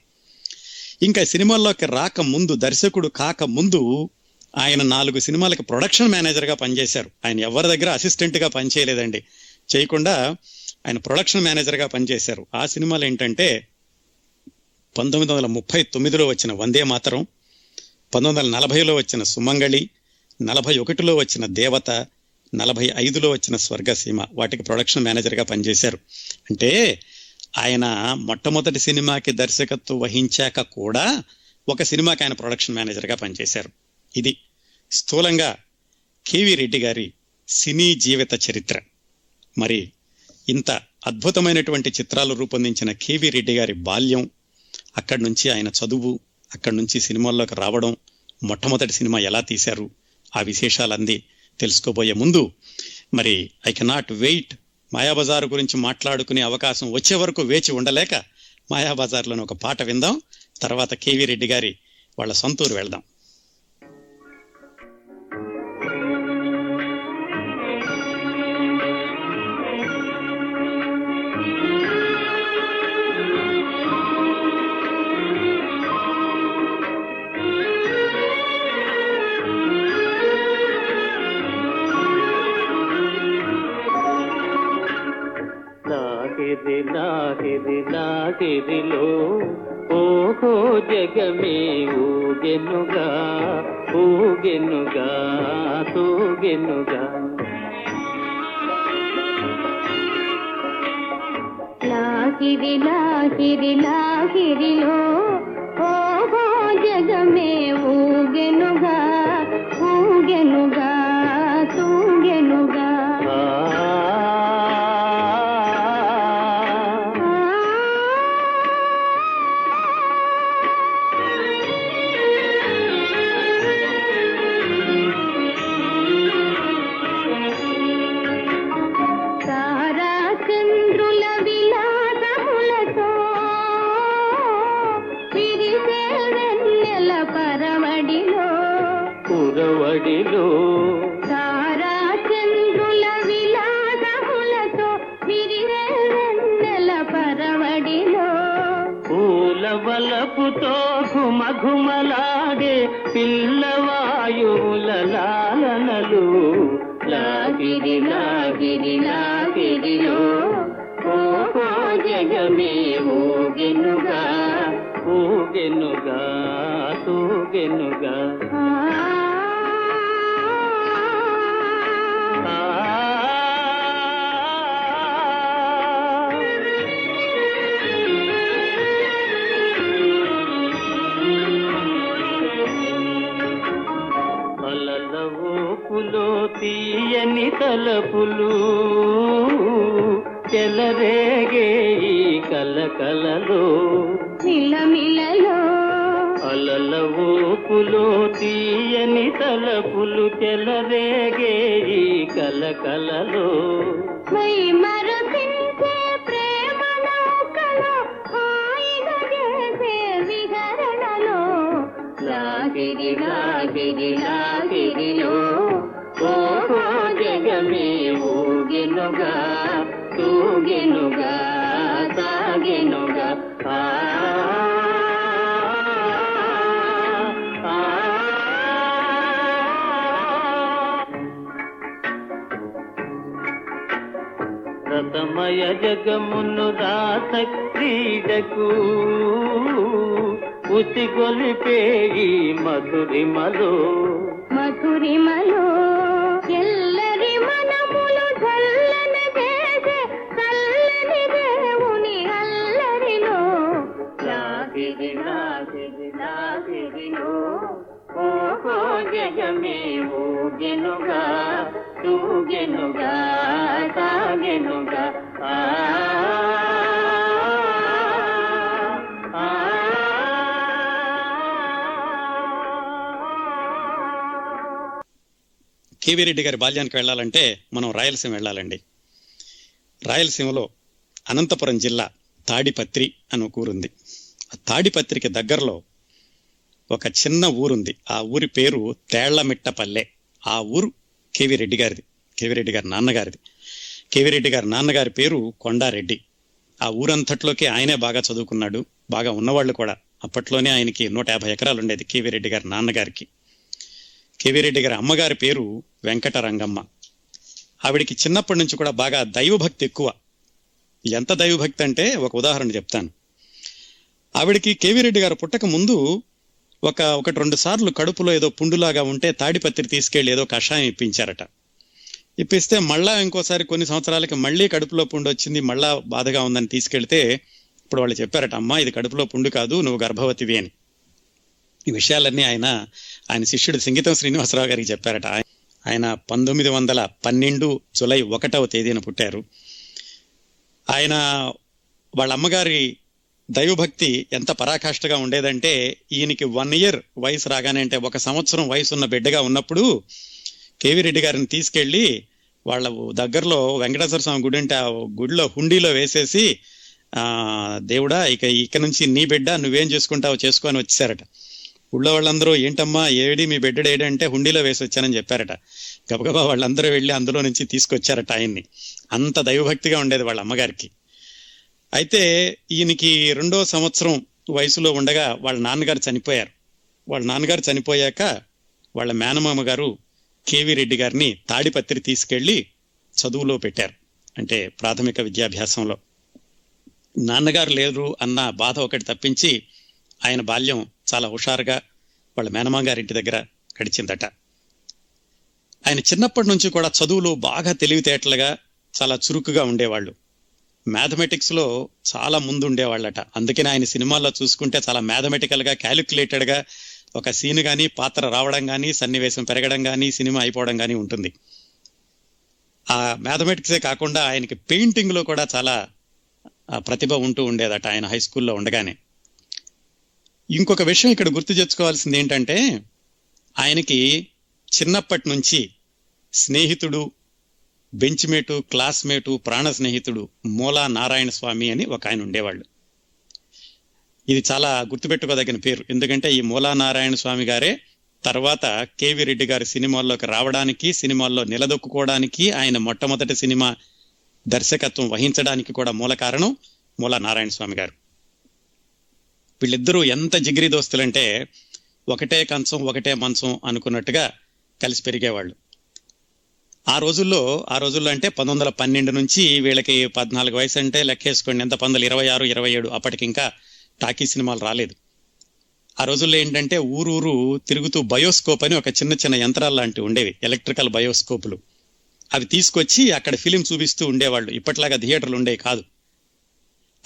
ఇంకా సినిమాల్లోకి రాక ముందు దర్శకుడు కాక ముందు ఆయన నాలుగు సినిమాలకి ప్రొడక్షన్ మేనేజర్గా పనిచేశారు. ఆయన ఎవరి దగ్గర అసిస్టెంట్గా పనిచేయలేదండి. చేయకుండా ఆయన ప్రొడక్షన్ మేనేజర్గా పనిచేశారు. ఆ సినిమాలు ఏంటంటే పంతొమ్మిది వందల ముప్పై తొమ్మిదిలో వచ్చిన వందే మాతరం పంతొమ్మిది వందల నలభైలో వచ్చిన సుమంగళి నలభై ఒకటిలో వచ్చిన దేవత నలభై ఐదులో వచ్చిన స్వర్గసీమ వాటికి ప్రొడక్షన్ మేనేజర్గా పనిచేశారు. అంటే ఆయన మొట్టమొదటి సినిమాకి దర్శకత్వం వహించాక కూడా ఒక సినిమాకి ఆయన ప్రొడక్షన్ మేనేజర్గా పనిచేశారు. ఇది స్థూలంగా కేవి రెడ్డి గారి సినీ జీవిత చరిత్ర. మరి ఇంత అద్భుతమైనటువంటి చిత్రాలు రూపొందించిన కేవి రెడ్డి గారి బాల్యం అక్కడి నుంచి ఆయన చదువు అక్కడి నుంచి సినిమాల్లోకి రావడం మొట్టమొదటి సినిమా ఎలా తీశారు ఆ విశేషాలంది తెలుసుకోబోయే ముందు మరి ఐ కెనాట్ వెయిట్ మాయాబజార్ గురించి మాట్లాడుకునే అవకాశం వచ్చే వరకు వేచి ఉండలేక మాయాబజార్లోని ఒక పాట విందాం. తర్వాత కేవి రెడ్డి గారి వాళ్ళ సొంతూరు వెళ్దాం. నాకిది నాకిది నాకిదిలో ఓహో జగమే ఊగెనుగా ఊగెనుగా తూగెనుగా. లాహిరి లాహిరి లాహిరిలో ఓహో జగమే ఊగెనుగా ఊగెనుగా. పూల వలపుతో ఘుమఘుమలాడే పిల్లవాయువుల లాలనలు. లాగిరి లాగిరి లాగిరిలో ఓహో జగమే ఊగెనుగా ఊగెనుగా తూగెనుగా. తీయని తలపులు చెలరేగే ఈ కలకలలో. మిలమిలలో అలల ఊపులో తీయని తలపులు చెలరేగే ఈ కలకలలో. మై తూగెనుగా సాగెనుగా ఆ రతమయ జగమును రాస క్రీడకు ఉసిగొలిపే ఈ మధురిమలో. మధురిమలో తూగెనుగా సాగెనుగా ఆ కేవీ రెడ్డి గారి బాల్యానికి వెళ్ళాలంటే మనం రాయలసీమ వెళ్ళాలండి. రాయలసీమలో అనంతపురం జిల్లా తాడిపత్రి అని ఒక ఊరుంది. ఆ తాడిపత్రికి దగ్గరలో ఒక చిన్న ఊరుంది. ఆ ఊరి పేరు తేళ్ళమిట్టపల్లె. ఆ ఊరు కేవీ రెడ్డి గారిది. కేవిరెడ్డి గారి నాన్నగారిది. కేవిరెడ్డి గారి నాన్నగారి పేరు కొండారెడ్డి. ఆ ఊరంతట్లోకి ఆయనే బాగా చదువుకున్నాడు బాగా ఉన్నవాళ్ళు కూడా. అప్పట్లోనే ఆయనకి నూట యాభై ఎకరాలు ఉండేది కేవీ రెడ్డి గారి నాన్నగారికి. కేవీ రెడ్డి గారి అమ్మగారి పేరు వెంకటరంగమ్మ. ఆవిడికి చిన్నప్పటి నుంచి కూడా బాగా దైవభక్తి ఎక్కువ. ఎంత దైవభక్తి అంటే ఒక ఉదాహరణ చెప్తాను. ఆవిడికి కేవీ రెడ్డి గారు పుట్టక ముందు ఒక ఒకటి రెండు సార్లు కడుపులో ఏదో పుండులాగా ఉంటే తాడిపత్రి తీసుకెళ్ళి ఏదో కషాయం ఇప్పించారట. ఇప్పిస్తే మళ్ళా ఇంకోసారి కొన్ని సంవత్సరాలకి మళ్ళీ కడుపులో పుండు వచ్చింది మళ్ళా బాధగా ఉందని తీసుకెళ్తే ఇప్పుడు వాళ్ళు చెప్పారట అమ్మా ఇది కడుపులో పుండు కాదు నువ్వు గర్భవతివి అని. ఈ విషయాలన్నీ ఆయన ఆయన శిష్యుడు సంగీతం శ్రీనివాసరావు గారికి చెప్పారట. ఆయన- ఆయన పంతొమ్మిది వందల పన్నెండు జులై ఒకటవ తేదీన పుట్టారు. ఆయన వాళ్ళ అమ్మగారి దైవభక్తి ఎంత పరాకాష్ఠగా ఉండేదంటే ఈయనకి వన్ ఇయర్ వయసు రాగానే అంటే ఒక సంవత్సరం వయసు ఉన్న బిడ్డగా ఉన్నప్పుడు కేవీ రెడ్డి గారిని తీసుకెళ్ళి వాళ్ళ దగ్గరలో వెంకటేశ్వర స్వామి గుడి అంటే ఆ గుడిలో హుండీలో వేసేసి ఆ దేవుడా ఇక ఇక నుంచి నీ బిడ్డ నువ్వేం చేసుకుంటావు చేసుకొని వచ్చారట ఊళ్ళో వాళ్ళందరూ ఏంటమ్మా ఏడి మీ బిడ్డడు ఏడంటే హుండీలో వేసి వచ్చానని చెప్పారట. గబగబా వాళ్ళందరూ వెళ్ళి అందులో నుంచి తీసుకొచ్చారట ఆయన్ని. అంత దైవభక్తిగా ఉండేది వాళ్ళ అమ్మగారికి. అయితే ఈయనకి రెండో సంవత్సరం వయసులో ఉండగా వాళ్ళ నాన్నగారు చనిపోయారు. వాళ్ళ నాన్నగారు చనిపోయాక వాళ్ళ మేనమామ గారు కేవి రెడ్డి గారిని తాడిపత్రి తీసుకెళ్ళి చదువులో పెట్టారు. అంటే ప్రాథమిక విద్యాభ్యాసంలో. నాన్నగారు లేరు అన్న బాధ ఒకటి తప్పించి ఆయన బాల్యం చాలా హుషారుగా వాళ్ళ మేనమాంగారింటి దగ్గర గడిచిందట. ఆయన చిన్నప్పటి నుంచి కూడా చదువులో బాగా తెలివితేటలుగా చాలా చురుకుగా ఉండేవాళ్ళు. మ్యాథమెటిక్స్లో చాలా ముందు ఉండేవాళ్ళట అందుకని ఆయన సినిమాల్లో చూసుకుంటే చాలా మ్యాథమెటికల్గా ఒక సీన్ కానీ పాత్ర రావడం కానీ సన్నివేశం పెరగడం కానీ సినిమా అయిపోవడం కానీ ఉంటుంది. ఆ మ్యాథమెటిక్సే కాకుండా ఆయనకి పెయింటింగ్లో కూడా చాలా ప్రతిభ ఉంటూ ఉండేదట ఆయన హై స్కూల్లో ఉండగానే. ఇంకొక విషయం ఇక్కడ గుర్తు తెచ్చుకోవాల్సింది ఏంటంటే ఆయనకి చిన్నప్పటి నుంచి స్నేహితుడు బెంచ్మేటు క్లాస్మేటు ప్రాణ స్నేహితుడు మూలా నారాయణ స్వామి అని ఒక ఆయన ఉండేవాళ్ళు. ఇది చాలా గుర్తుపెట్టుకోదగిన పేరు. ఎందుకంటే ఈ మూలా నారాయణ స్వామి గారే తర్వాత కేవి రెడ్డి గారి సినిమాల్లోకి రావడానికి సినిమాల్లో నిలదొక్కుకోవడానికి ఆయన మొట్టమొదటి సినిమా దర్శకత్వం వహించడానికి కూడా మూల కారణం మూలా నారాయణ స్వామి గారు. వీళ్ళిద్దరూ ఎంత జిగిరి దోస్తులంటే ఒకటే కంచం ఒకటే మంచం అనుకున్నట్టుగా కలిసి పెరిగేవాళ్ళు. ఆ రోజుల్లో ఆ రోజుల్లో అంటే పంతొమ్మిది వందల పన్నెండు నుంచి వీళ్ళకి పద్నాలుగు వయసు అంటే లెక్కేసుకోండి ఎంత? పంతొమ్మిది ఇరవై ఆరు ఇరవై ఏడు అప్పటికింకా టాకీ సినిమాలు రాలేదు. ఆ రోజుల్లో ఏంటంటే ఊరూరు తిరుగుతూ బయోస్కోప్ అని ఒక చిన్న చిన్న యంత్రాలు లాంటివి ఉండేవి ఎలక్ట్రికల్ బయోస్కోపులు. అవి తీసుకొచ్చి అక్కడ ఫిలిం చూపిస్తూ ఉండేవాళ్ళు. ఇప్పట్లాగా థియేటర్లు ఉండేవి కాదు.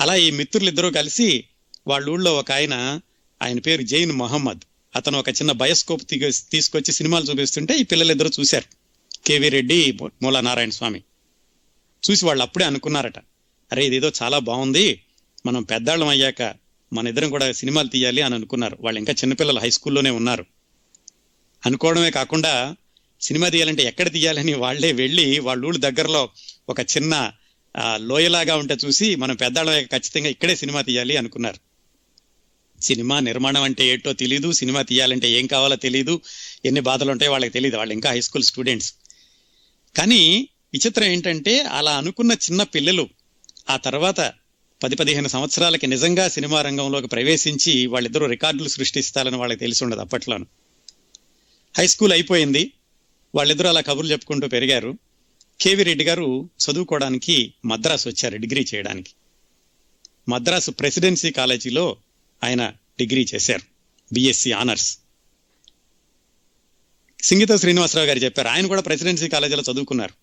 అలా ఈ మిత్రులిద్దరూ కలిసి వాళ్ళ ఊళ్ళో ఒక ఆయన ఆయన పేరు జైన్ మహమ్మద్. అతను ఒక చిన్న బయోస్కోప్ తీసుకొచ్చి సినిమాలు చూపిస్తుంటే ఈ పిల్లలిద్దరూ చూశారు. కేవీ రెడ్డి మూలా నారాయణ స్వామి. చూసి వాళ్ళు అప్పుడే అనుకున్నారట అరే ఇదేదో చాలా బాగుంది. మనం పెద్దాళ్ళం అయ్యాక మన ఇద్దరం కూడా సినిమాలు తీయాలి అని అనుకున్నారు. వాళ్ళు ఇంకా చిన్నపిల్లలు హై స్కూల్లోనే ఉన్నారు. అనుకోవడమే కాకుండా సినిమా తీయాలంటే ఎక్కడ తీయాలని వాళ్ళే వెళ్ళి వాళ్ళ ఊళ్ళ దగ్గరలో ఒక చిన్న లోయలాగా ఉంటే చూసి మనం పెద్దాళ్ళ ఖచ్చితంగా ఇక్కడే సినిమా తీయాలి అనుకున్నారు. సినిమా నిర్మాణం అంటే ఏంటో తెలియదు సినిమా తీయాలంటే ఏం కావాలో తెలియదు ఎన్ని బాధలు ఉంటాయో వాళ్ళకి తెలియదు వాళ్ళు ఇంకా హై స్కూల్ స్టూడెంట్స్ కానీ విచిత్రం ఏంటంటే అలా అనుకున్న చిన్న పిల్లలు ఆ తర్వాత పది పదిహేను సంవత్సరాలకి నిజంగా సినిమా రంగంలోకి ప్రవేశించి వాళ్ళిద్దరూ రికార్డులు సృష్టిస్తారని వాళ్ళకి తెలిసి ఉండదు అప్పట్లోను. హై స్కూల్ అయిపోయింది. వాళ్ళిద్దరూ అలా కబుర్లు చెప్పుకుంటూ పెరిగారు. కేవి రెడ్డి గారు చదువుకోవడానికి మద్రాసు వచ్చారు డిగ్రీ చేయడానికి. మద్రాసు ప్రెసిడెన్సీ కాలేజీలో ఆయన డిగ్రీ చేశారు బిఎస్సి ఆనర్స్. సింగీత శ్రీనివాసరావు గారు చెప్పారు ఆయన కూడా ప్రెసిడెన్సీ కాలేజీలో చదువుకున్నారు.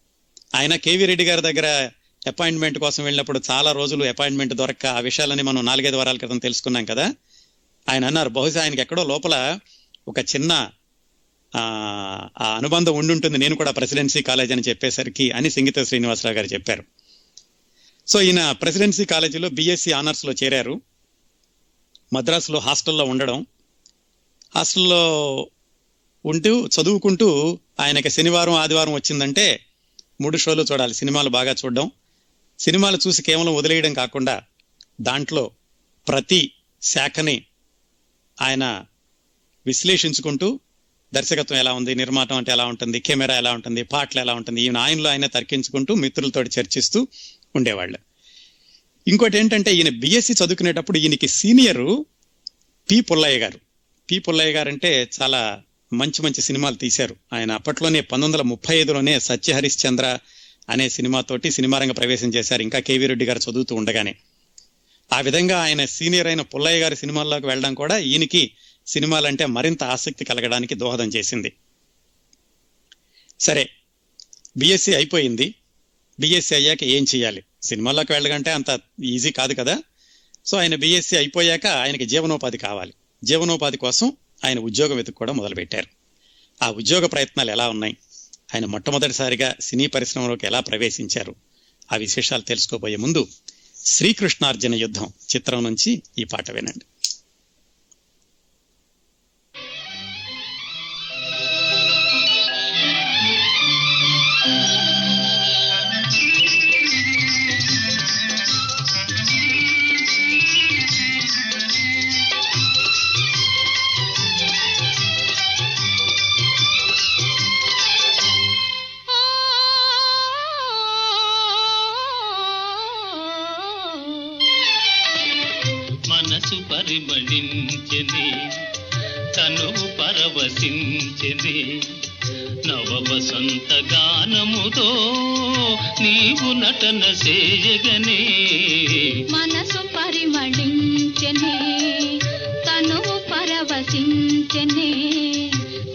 ఆయన కేవీ రెడ్డి గారి దగ్గర అపాయింట్మెంట్ కోసం వెళ్ళినప్పుడు చాలా రోజులు అపాయింట్మెంట్ దొరక్క ఆ విషయాలని మనం నాలుగైదు వారాల క్రితం తెలుసుకున్నాం కదా. ఆయన అన్నారు బహుశా ఆయనకి ఎక్కడో లోపల ఒక చిన్న ఆ అనుబంధం ఉండుంటుంది. నేను కూడా ప్రెసిడెన్సీ కాలేజ్ అని చెప్పేసరికి అని సింగీత శ్రీనివాసరావు గారు చెప్పారు. సో ఈయన ప్రెసిడెన్సీ కాలేజీలో బిఎస్సి ఆనర్స్లో చేరారు. మద్రాసులో హాస్టల్లో ఉండడం. హాస్టల్లో ఉంటూ చదువుకుంటూ ఆయనకి శనివారం ఆదివారం వచ్చిందంటే మూడు షోలు చూడాలి. సినిమాలు బాగా చూడడం. సినిమాలు చూసి కేవలం వదిలేయడం కాకుండా దాంట్లో ప్రతి శాఖని ఆయన విశ్లేషించుకుంటూ దర్శకత్వం ఎలా ఉంది నిర్మాణం అంటే ఎలా ఉంటుంది కెమెరా ఎలా ఉంటుంది పాటలు ఎలా ఉంటుంది ఈయన ఆయనలో ఆయన తర్కించుకుంటూ మిత్రులతో చర్చిస్తూ ఉండేవాళ్ళు. ఇంకోటి ఏంటంటే ఈయన బిఎస్సి చదువుకునేటప్పుడు ఈయనకి సీనియరు పి పుల్లయ్య గారు. పి పుల్లయ్య గారు అంటే చాలా మంచి మంచి సినిమాలు తీశారు. ఆయన అప్పట్లోనే పంతొమ్మిది వందల ముప్పై ఐదులోనే సత్య హరిశ్చంద్ర అనే సినిమాతోటి సినిమా రంగ ప్రవేశం చేశారు. ఇంకా కేవీ రెడ్డి గారు చదువుతూ ఉండగానే. ఆ విధంగా ఆయన సీనియర్ అయిన పుల్లయ్య గారి సినిమాల్లోకి వెళ్ళడం కూడా ఈయనకి సినిమాలంటే మరింత ఆసక్తి కలగడానికి దోహదం చేసింది. సరే బిఎస్సి అయిపోయింది. బిఎస్సి అయ్యాక ఏం చేయాలి? సినిమాల్లోకి వెళ్ళగంటే అంత ఈజీ కాదు కదా. సో ఆయన బిఎస్సి అయిపోయాక ఆయనకి జీవనోపాధి కావాలి. జీవనోపాధి కోసం ఆయన ఉద్యోగం వెతుక్కోవడం మొదలుపెట్టారు. ఆ ఉద్యోగ ప్రయత్నాలు ఎలా ఉన్నాయి? ఆయన మొట్టమొదటిసారిగా సినీ పరిశ్రమలోకి ఎలా ప్రవేశించారు? ఆ విశేషాలు తెలుసుకోబోయే ముందు శ్రీకృష్ణార్జున యుద్ధం చిత్రం నుంచి ఈ పాట వినండి. పరవశించెని నవ వసంత గానముతో నీవు నటన చేయగనే మనసు పరిమళించెనే తను పరవశించెనే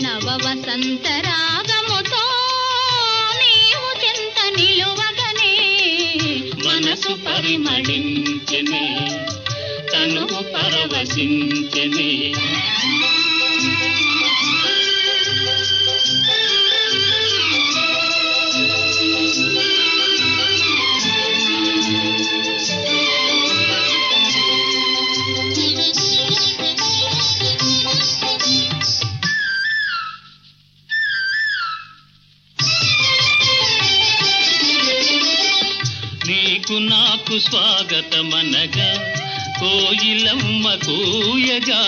నవ వసంత రాగముతో నీవు చెంత నిలువగనే. మనసు పరిమళించెని తనువు పరవశించెని. స్వాగతమనగా కోయిలమ్మ కూయగా.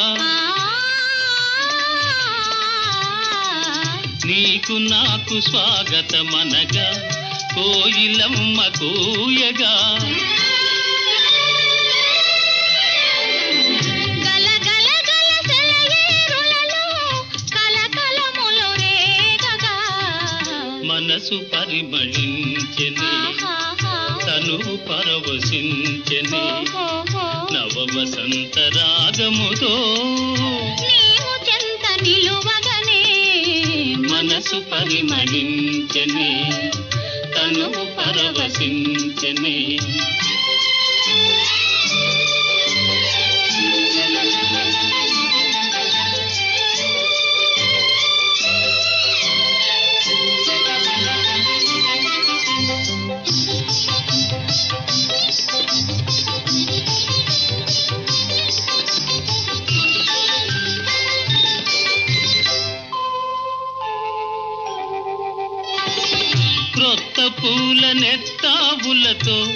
నీకు నాకు స్వాగతమనగా కోయిలమ్మ కూయగా. మనసు పరిమళించెని. ఆహాహా. పరవశించని నవ వసంత రాగముతో నీవు చెంత నిలువగనే మనసు పరిమళించని తను పరవశించని పూల నెత్తావులతో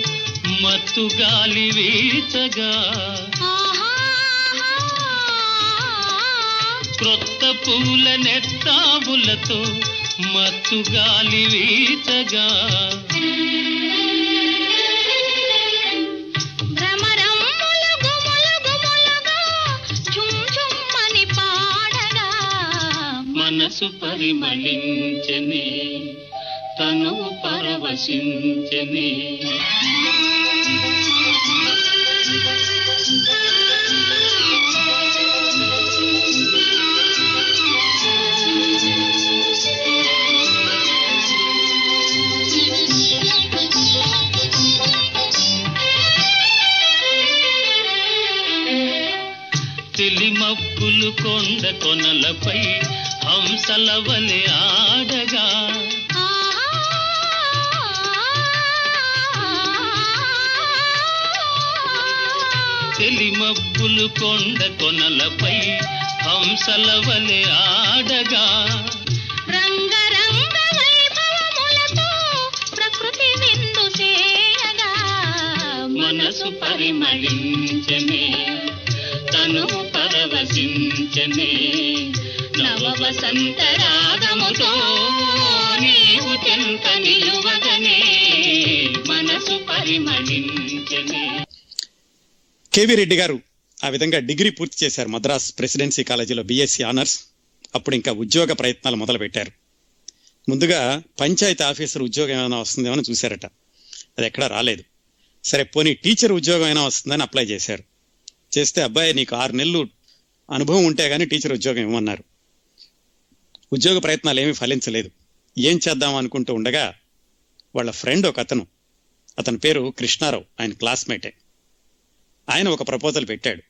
మత్తు గాలి వీచగా. క్రొత్త పూల నెత్తావులతో మత్తు గాలి వీచగా. మనసు పరిమళించని తను పరవశించని తెలిమప్పులు కొండ కొనలపై హంసల వలె ఆడగా వెలిమబ్బులు కొండ కొనలపై హంసల వలె ఆడగా. ప్రకృతి విందు మనసు పరిమళించనే తను పరవశించనే నవ వసంత రాగముతో నీవు చెంత నిలువగనే మనసు పరిమళించనే కేవీ రెడ్డి గారు ఆ విధంగా డిగ్రీ పూర్తి చేశారు మద్రాస్ ప్రెసిడెన్సీ కాలేజీలో బీఎస్సీ ఆనర్స్. అప్పుడు ఇంకా ఉద్యోగ ప్రయత్నాలు మొదలుపెట్టారు. ముందుగా పంచాయతీ ఆఫీసర్ ఉద్యోగం ఏమైనా వస్తుందేమో చూశారట. అది ఎక్కడా రాలేదు. సరే పోనీ టీచర్ ఉద్యోగం అయినా వస్తుందని అప్లై చేశారు. చేస్తే అబ్బాయి నీకు ఆరు నెలలు అనుభవం ఉంటే కానీ టీచర్ ఉద్యోగం ఇవ్వమన్నారు. ఉద్యోగ ప్రయత్నాలు ఏమీ ఫలించలేదు. ఏం చేద్దాం అనుకుంటూ ఉండగా వాళ్ళ ఫ్రెండ్ ఒక అతను అతని పేరు కృష్ణారావు ఆయన క్లాస్మేటే. ఆయన ఒక ప్రపోజల్ పెట్టాడు.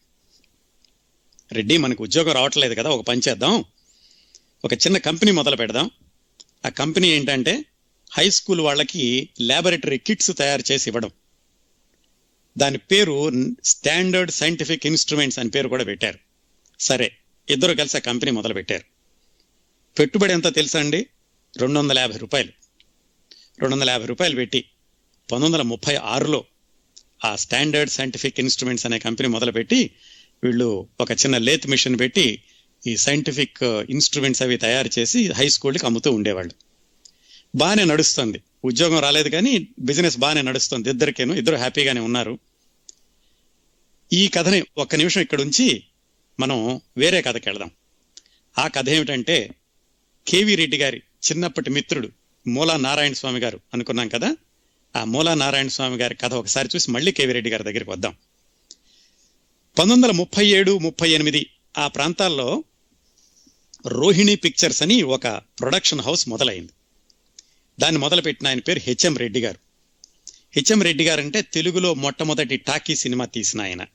రెడ్డి మనకు ఉద్యోగం రావట్లేదు కదా ఒక పని చేద్దాం. ఒక చిన్న కంపెనీ మొదలు పెడదాం. ఆ కంపెనీ ఏంటంటే హై స్కూల్ వాళ్ళకి ల్యాబొరేటరీ కిట్స్ తయారు చేసి ఇవ్వడం. దాని పేరు స్టాండర్డ్ సైంటిఫిక్ ఇన్స్ట్రుమెంట్స్ అని పేరు కూడా పెట్టారు. సరే ఇద్దరు కలిసి ఆ కంపెనీ మొదలు పెట్టారు. పెట్టుబడి ఎంత తెలుసా అండి? రెండు వందల యాభై రూపాయలు. రెండు వందల యాభై రూపాయలు పెట్టి పంతొమ్మిది వందల ముప్పై ఆరులో ఆ స్టాండర్డ్ సైంటిఫిక్ ఇన్స్ట్రుమెంట్స్ అనే కంపెనీ మొదలుపెట్టి వీళ్ళు ఒక చిన్న లేత్ మిషన్ పెట్టి ఈ సైంటిఫిక్ ఇన్స్ట్రుమెంట్స్ అవి తయారు చేసి హై స్కూల్కి అమ్ముతూ ఉండేవాళ్ళు. బాగానే నడుస్తుంది. ఉద్యోగం రాలేదు కానీ బిజినెస్ బాగానే నడుస్తుంది. ఇద్దరికేను ఇద్దరు హ్యాపీగానే ఉన్నారు. ఈ కథని ఒక్క నిమిషం ఇక్కడ ఉంచి మనం వేరే కథకి వెళదాం. ఆ కథ ఏమిటంటే కేవీ రెడ్డి గారి చిన్నప్పటి మిత్రుడు మూలా నారాయణ స్వామి గారు అనుకున్నాం కదా? ఆ మూలా నారాయణ స్వామి గారి కథ ఒకసారి చూసి మళ్ళీ కేవీ రెడ్డి గారి దగ్గరికి వద్దాం. పంతొమ్మిది వందల ముప్పై ఏడు ముప్పై ఎనిమిది ఆ ప్రాంతాల్లో రోహిణి పిక్చర్స్ అని ఒక ప్రొడక్షన్ హౌస్ మొదలైంది. దాన్ని మొదలుపెట్టిన ఆయన పేరు హెచ్ఎం రెడ్డి గారు. హెచ్ఎం రెడ్డి గారు అంటే తెలుగులో మొట్టమొదటి టాకీ సినిమా తీసిన ఆయన.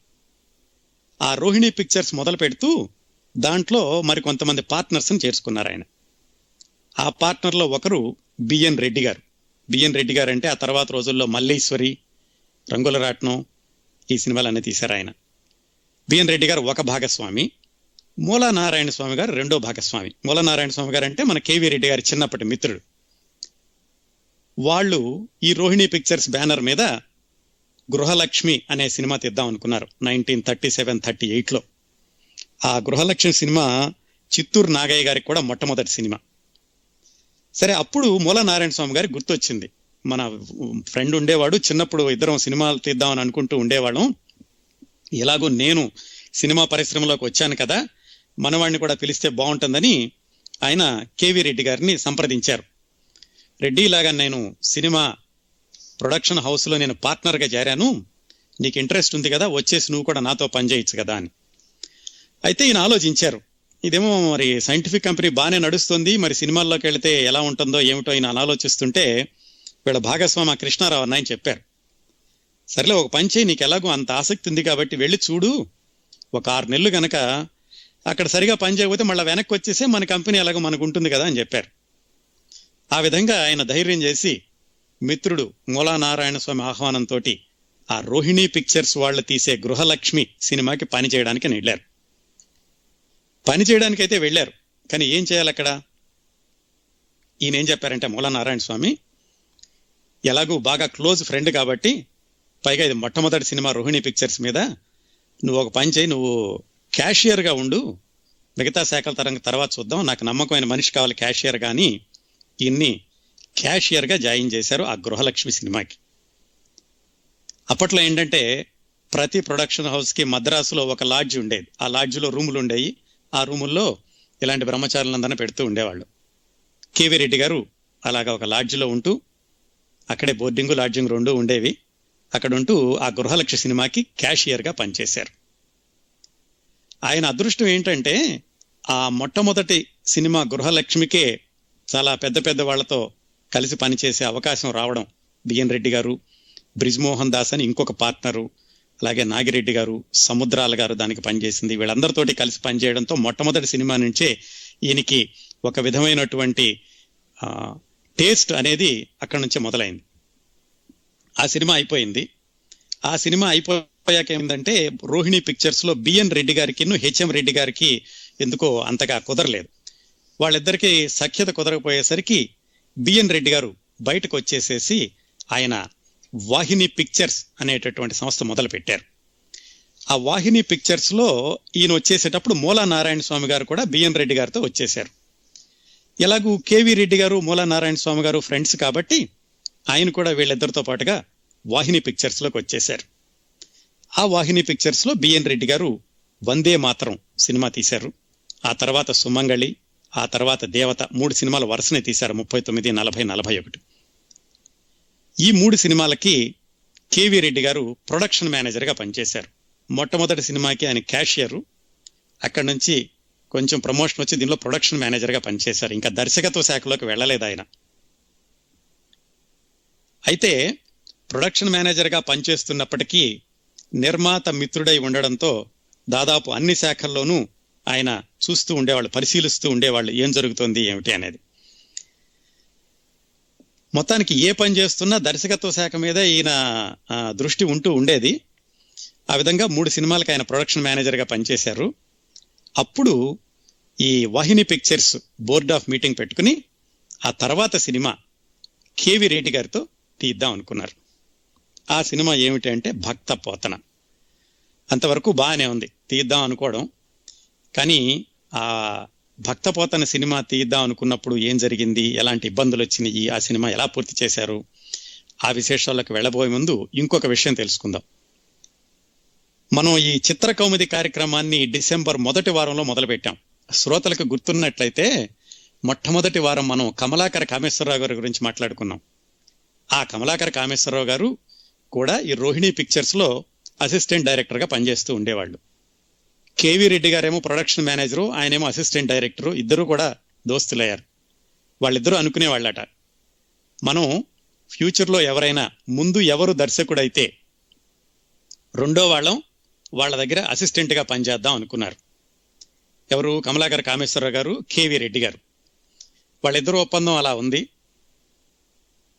ఆ రోహిణి పిక్చర్స్ మొదలు పెడుతూ దాంట్లో మరికొంతమంది పార్ట్నర్స్ని చేర్చుకున్నారు ఆయన. ఆ పార్ట్నర్లో ఒకరు బిఎన్ రెడ్డి గారు. బిఎన్ రెడ్డి గారు అంటే ఆ తర్వాత రోజుల్లో మల్లేశ్వరి రంగుల రాట్నం ఈ సినిమాలన్నీ తీశారు ఆయన. బిఎన్ రెడ్డి గారు ఒక భాగస్వామి మూలా నారాయణ స్వామి గారు రెండో భాగస్వామి. మూలా నారాయణ స్వామి గారు అంటే మన కేవీ రెడ్డి గారి చిన్నప్పటి మిత్రుడు. వాళ్ళు ఈ రోహిణి పిక్చర్స్ బ్యానర్ మీద గృహలక్ష్మి అనే సినిమా తీద్దాం అనుకున్నారు నైన్టీన్ థర్టీ సెవెన్ థర్టీ ఎయిట్లో. ఆ గృహలక్ష్మి సినిమా చిత్తూరు నాగయ్య గారికి కూడా మొట్టమొదటి సినిమా. సరే అప్పుడు మూల నారాయణ స్వామి గారికి గుర్తొచ్చింది. మన ఫ్రెండ్ ఉండేవాడు చిన్నప్పుడు ఇద్దరం సినిమాలు తీద్దామని అనుకుంటూ ఉండేవాళ్ళం. ఎలాగో నేను సినిమా పరిశ్రమలోకి వచ్చాను కదా మనవాడిని కూడా పిలిస్తే బాగుంటుందని ఆయన కేవీ రెడ్డి గారిని సంప్రదించారు. రెడ్డి ఇలాగా నేను సినిమా ప్రొడక్షన్ హౌస్లో నేను పార్ట్నర్గా చేరాను. నీకు ఇంట్రెస్ట్ ఉంది కదా వచ్చేసి నువ్వు కూడా నాతో పనిచేయచ్చు కదా అని. అయితే ఈయన ఆలోచించారు ఇదేమో మరి సైంటిఫిక్ కంపెనీ బాగానే నడుస్తుంది. మరి సినిమాల్లోకి వెళితే ఎలా ఉంటుందో ఏమిటో ఆయన ఆలోచిస్తుంటే వీళ్ళ భాగస్వామి కృష్ణారావు అన్న ఆయన చెప్పారు. సర్లే ఒక పని చేయి నీకు ఎలాగో అంత ఆసక్తి ఉంది కాబట్టి వెళ్ళి చూడు. ఒక ఆరు నెలలు గనక అక్కడ సరిగా పని చేయకపోతే మళ్ళీ వెనక్కి వచ్చేసే మన కంపెనీ ఎలాగో మనకు ఉంటుంది కదా అని చెప్పారు. ఆ విధంగా ఆయన ధైర్యం చేసి మిత్రుడు మూలా నారాయణ స్వామి ఆహ్వానంతో ఆ రోహిణి పిక్చర్స్ వాళ్ళు తీసే గృహలక్ష్మి సినిమాకి పని చేయడానికి వెళ్ళారు. పని చేయడానికైతే వెళ్ళారు. కానీ ఏం చేయాలి అక్కడ? ఈయన ఏం చెప్పారంటే మూలా నారాయణ స్వామి ఎలాగూ బాగా క్లోజ్ ఫ్రెండ్ కాబట్టి పైగా ఇది మొట్టమొదటి సినిమా రోహిణి పిక్చర్స్ మీద. నువ్వు ఒక పని చేయి నువ్వు క్యాషియర్గా ఉండు. మిగతా శాఖల తరంగ తర్వాత చూద్దాం. నాకు నమ్మకమైన మనిషి కావాలి క్యాషియర్ కానీ ఈయన్ని క్యాషియర్గా జాయిన్ చేశారు ఆ గృహలక్ష్మి సినిమాకి. అప్పట్లో ఏంటంటే ప్రతి ప్రొడక్షన్ హౌస్కి మద్రాసులో ఒక లాడ్జ్ ఉండేది. ఆ లాడ్జ్లో రూములు ఉండేవి ఆ రూముల్లో ఇలాంటి బ్రహ్మచారులందరినీ పెడుతూ ఉండేవాళ్ళు. కేవీ రెడ్డి గారు అలాగా ఒక లాడ్జ్లో ఉంటూ అక్కడే బోర్డింగ్ లాడ్జింగ్ రెండు ఉండేవి. అక్కడ ఉంటూ ఆ గృహలక్ష్మి సినిమాకి క్యాషియర్గా పనిచేశారు. ఆయన అదృష్టం ఏంటంటే ఆ మొట్టమొదటి సినిమా గృహలక్ష్మికే చాలా పెద్ద పెద్ద వాళ్ళతో కలిసి పనిచేసే అవకాశం రావడం. బిఎన్ రెడ్డి గారు బ్రిజ్మోహన్ దాస్ అని ఇంకొక పార్ట్నరు అలాగే నాగిరెడ్డి గారు సముద్రాల గారు దానికి పనిచేసింది. వీళ్ళందరితోటి కలిసి పనిచేయడంతో మొట్టమొదటి సినిమా నుంచే ఈయనకి ఒక విధమైనటువంటి టేస్ట్ అనేది అక్కడ నుంచే మొదలైంది. ఆ సినిమా అయిపోయింది. ఆ సినిమా అయిపోయాక ఏమిటంటే రోహిణి పిక్చర్స్లో బిఎన్ రెడ్డి గారికి హెచ్ఎం రెడ్డి గారికి ఎందుకో అంతగా కుదరలేదు. వాళ్ళిద్దరికీ సఖ్యత కుదరకపోయేసరికి బిఎన్ రెడ్డి గారు బయటకు వచ్చేసేసి ఆయన వాహిని పిక్చర్స్ అనేటటువంటి సంస్థ మొదలు పెట్టారు ఆ వాహిని పిక్చర్స్లో ఈయన వచ్చేసేటప్పుడు మూలా నారాయణ స్వామి గారు కూడా బిఎన్ రెడ్డి గారితో వచ్చేశారు. ఎలాగూ కేవీ రెడ్డి గారు మూలా నారాయణ స్వామి గారు ఫ్రెండ్స్ కాబట్టి ఆయన కూడా వీళ్ళిద్దరితో పాటుగా వాహిని పిక్చర్స్లోకి వచ్చేశారు. ఆ వాహిని పిక్చర్స్లో బిఎన్ రెడ్డి గారు వందే మాతరం సినిమా తీశారు. ఆ తర్వాత సుమంగళి ఆ తర్వాత దేవత మూడు సినిమాలు వరుసనే తీశారు ముప్పై తొమ్మిది నలభై నలభై ఒకటి. ఈ మూడు సినిమాలకి కేవీ రెడ్డి గారు ప్రొడక్షన్ మేనేజర్గా పనిచేశారు. మొట్టమొదటి సినిమాకి ఆయన క్యాషియర్. అక్కడి నుంచి కొంచెం ప్రమోషన్ వచ్చి దీనిలో ప్రొడక్షన్ మేనేజర్గా పనిచేశారు. ఇంకా దర్శకత్వ శాఖలోకి వెళ్ళలేదు ఆయన. అయితే ప్రొడక్షన్ మేనేజర్గా పనిచేస్తున్నప్పటికీ నిర్మాత మిత్రుడై ఉండడంతో దాదాపు అన్ని శాఖల్లోనూ ఆయన చూస్తూ ఉండేవాళ్ళు పరిశీలిస్తూ ఉండేవాళ్ళు. ఏం జరుగుతోంది ఏమిటి అనేది. మొత్తానికి ఏ పని చేస్తున్నా దర్శకత్వ శాఖ మీద ఈయన దృష్టి ఉంటూ ఉండేది. ఆ విధంగా మూడు సినిమాలకు ఆయన ప్రొడక్షన్ మేనేజర్గా పనిచేశారు. అప్పుడు ఈ Vahini Pictures board of meeting పెట్టుకుని ఆ తర్వాత సినిమా కేవి రెడ్డి గారితో తీద్దాం అనుకున్నారు. ఆ సినిమా ఏమిటి అంటే భక్త పోతన. అంతవరకు బాగానే ఉంది. తీద్దాం అనుకోవడం. కానీ ఆ భక్తపోతన సినిమా తీద్దాం అనుకున్నప్పుడు ఏం జరిగింది? ఎలాంటి ఇబ్బందులు వచ్చినాయి? ఆ సినిమా ఎలా పూర్తి చేశారు? ఆ విశేషాలకు వెళ్ళబోయే ముందు ఇంకొక విషయం తెలుసుకుందాం. మనం ఈ చిత్ర కౌముది కార్యక్రమాన్ని డిసెంబర్ మొదటి వారంలో మొదలుపెట్టాం. శ్రోతలకు గుర్తున్నట్లయితే మొట్టమొదటి వారం మనం కమలాకర కామేశ్వరరావు గారి గురించి మాట్లాడుకున్నాం. ఆ కమలాకర కామేశ్వరరావు గారు కూడా ఈ రోహిణి పిక్చర్స్లో అసిస్టెంట్ డైరెక్టర్గా పనిచేస్తూ ఉండేవాళ్ళు. కేవీ రెడ్డి గారేమో ప్రొడక్షన్ మేనేజరు ఆయనేమో అసిస్టెంట్ డైరెక్టరు ఇద్దరు కూడా దోస్తులయ్యారు. వాళ్ళిద్దరూ అనుకునేవాళ్ళట. మనం ఫ్యూచర్లో ఎవరైనా ముందు ఎవరు దర్శకుడైతే రెండో వాళ్ళం వాళ్ళ దగ్గర అసిస్టెంట్గా పనిచేద్దాం అనుకున్నారు. ఎవరు? కమలాకర్ కామేశ్వరరావు గారు కేవీ రెడ్డి గారు. వాళ్ళిద్దరూ ఒప్పందం అలా ఉంది.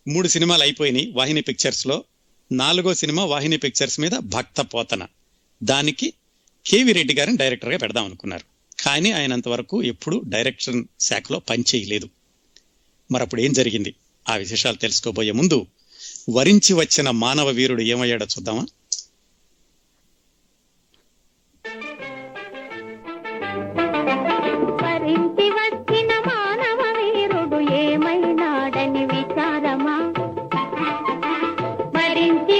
మూడు సినిమాలు అయిపోయినాయి వాహిని పిక్చర్స్లో. నాలుగో సినిమా వాహిని పిక్చర్స్ మీద భక్త పోతన. దానికి కేవీ రెడ్డి గారిని డైరెక్టర్గా పెడదాం అనుకున్నారు. కానీ ఆయన అంతవరకు ఎప్పుడు డైరెక్షన్ శాఖలో పనిచేయలేదు మరప్పుడు ఏం జరిగింది? ఆ విశేషాలు తెలుసుకోబోయే ముందు వరించి వచ్చిన మానవ వీరుడు ఏమయ్యాడో చూద్దామా? ఏమైనాడని విచారమా? వరించి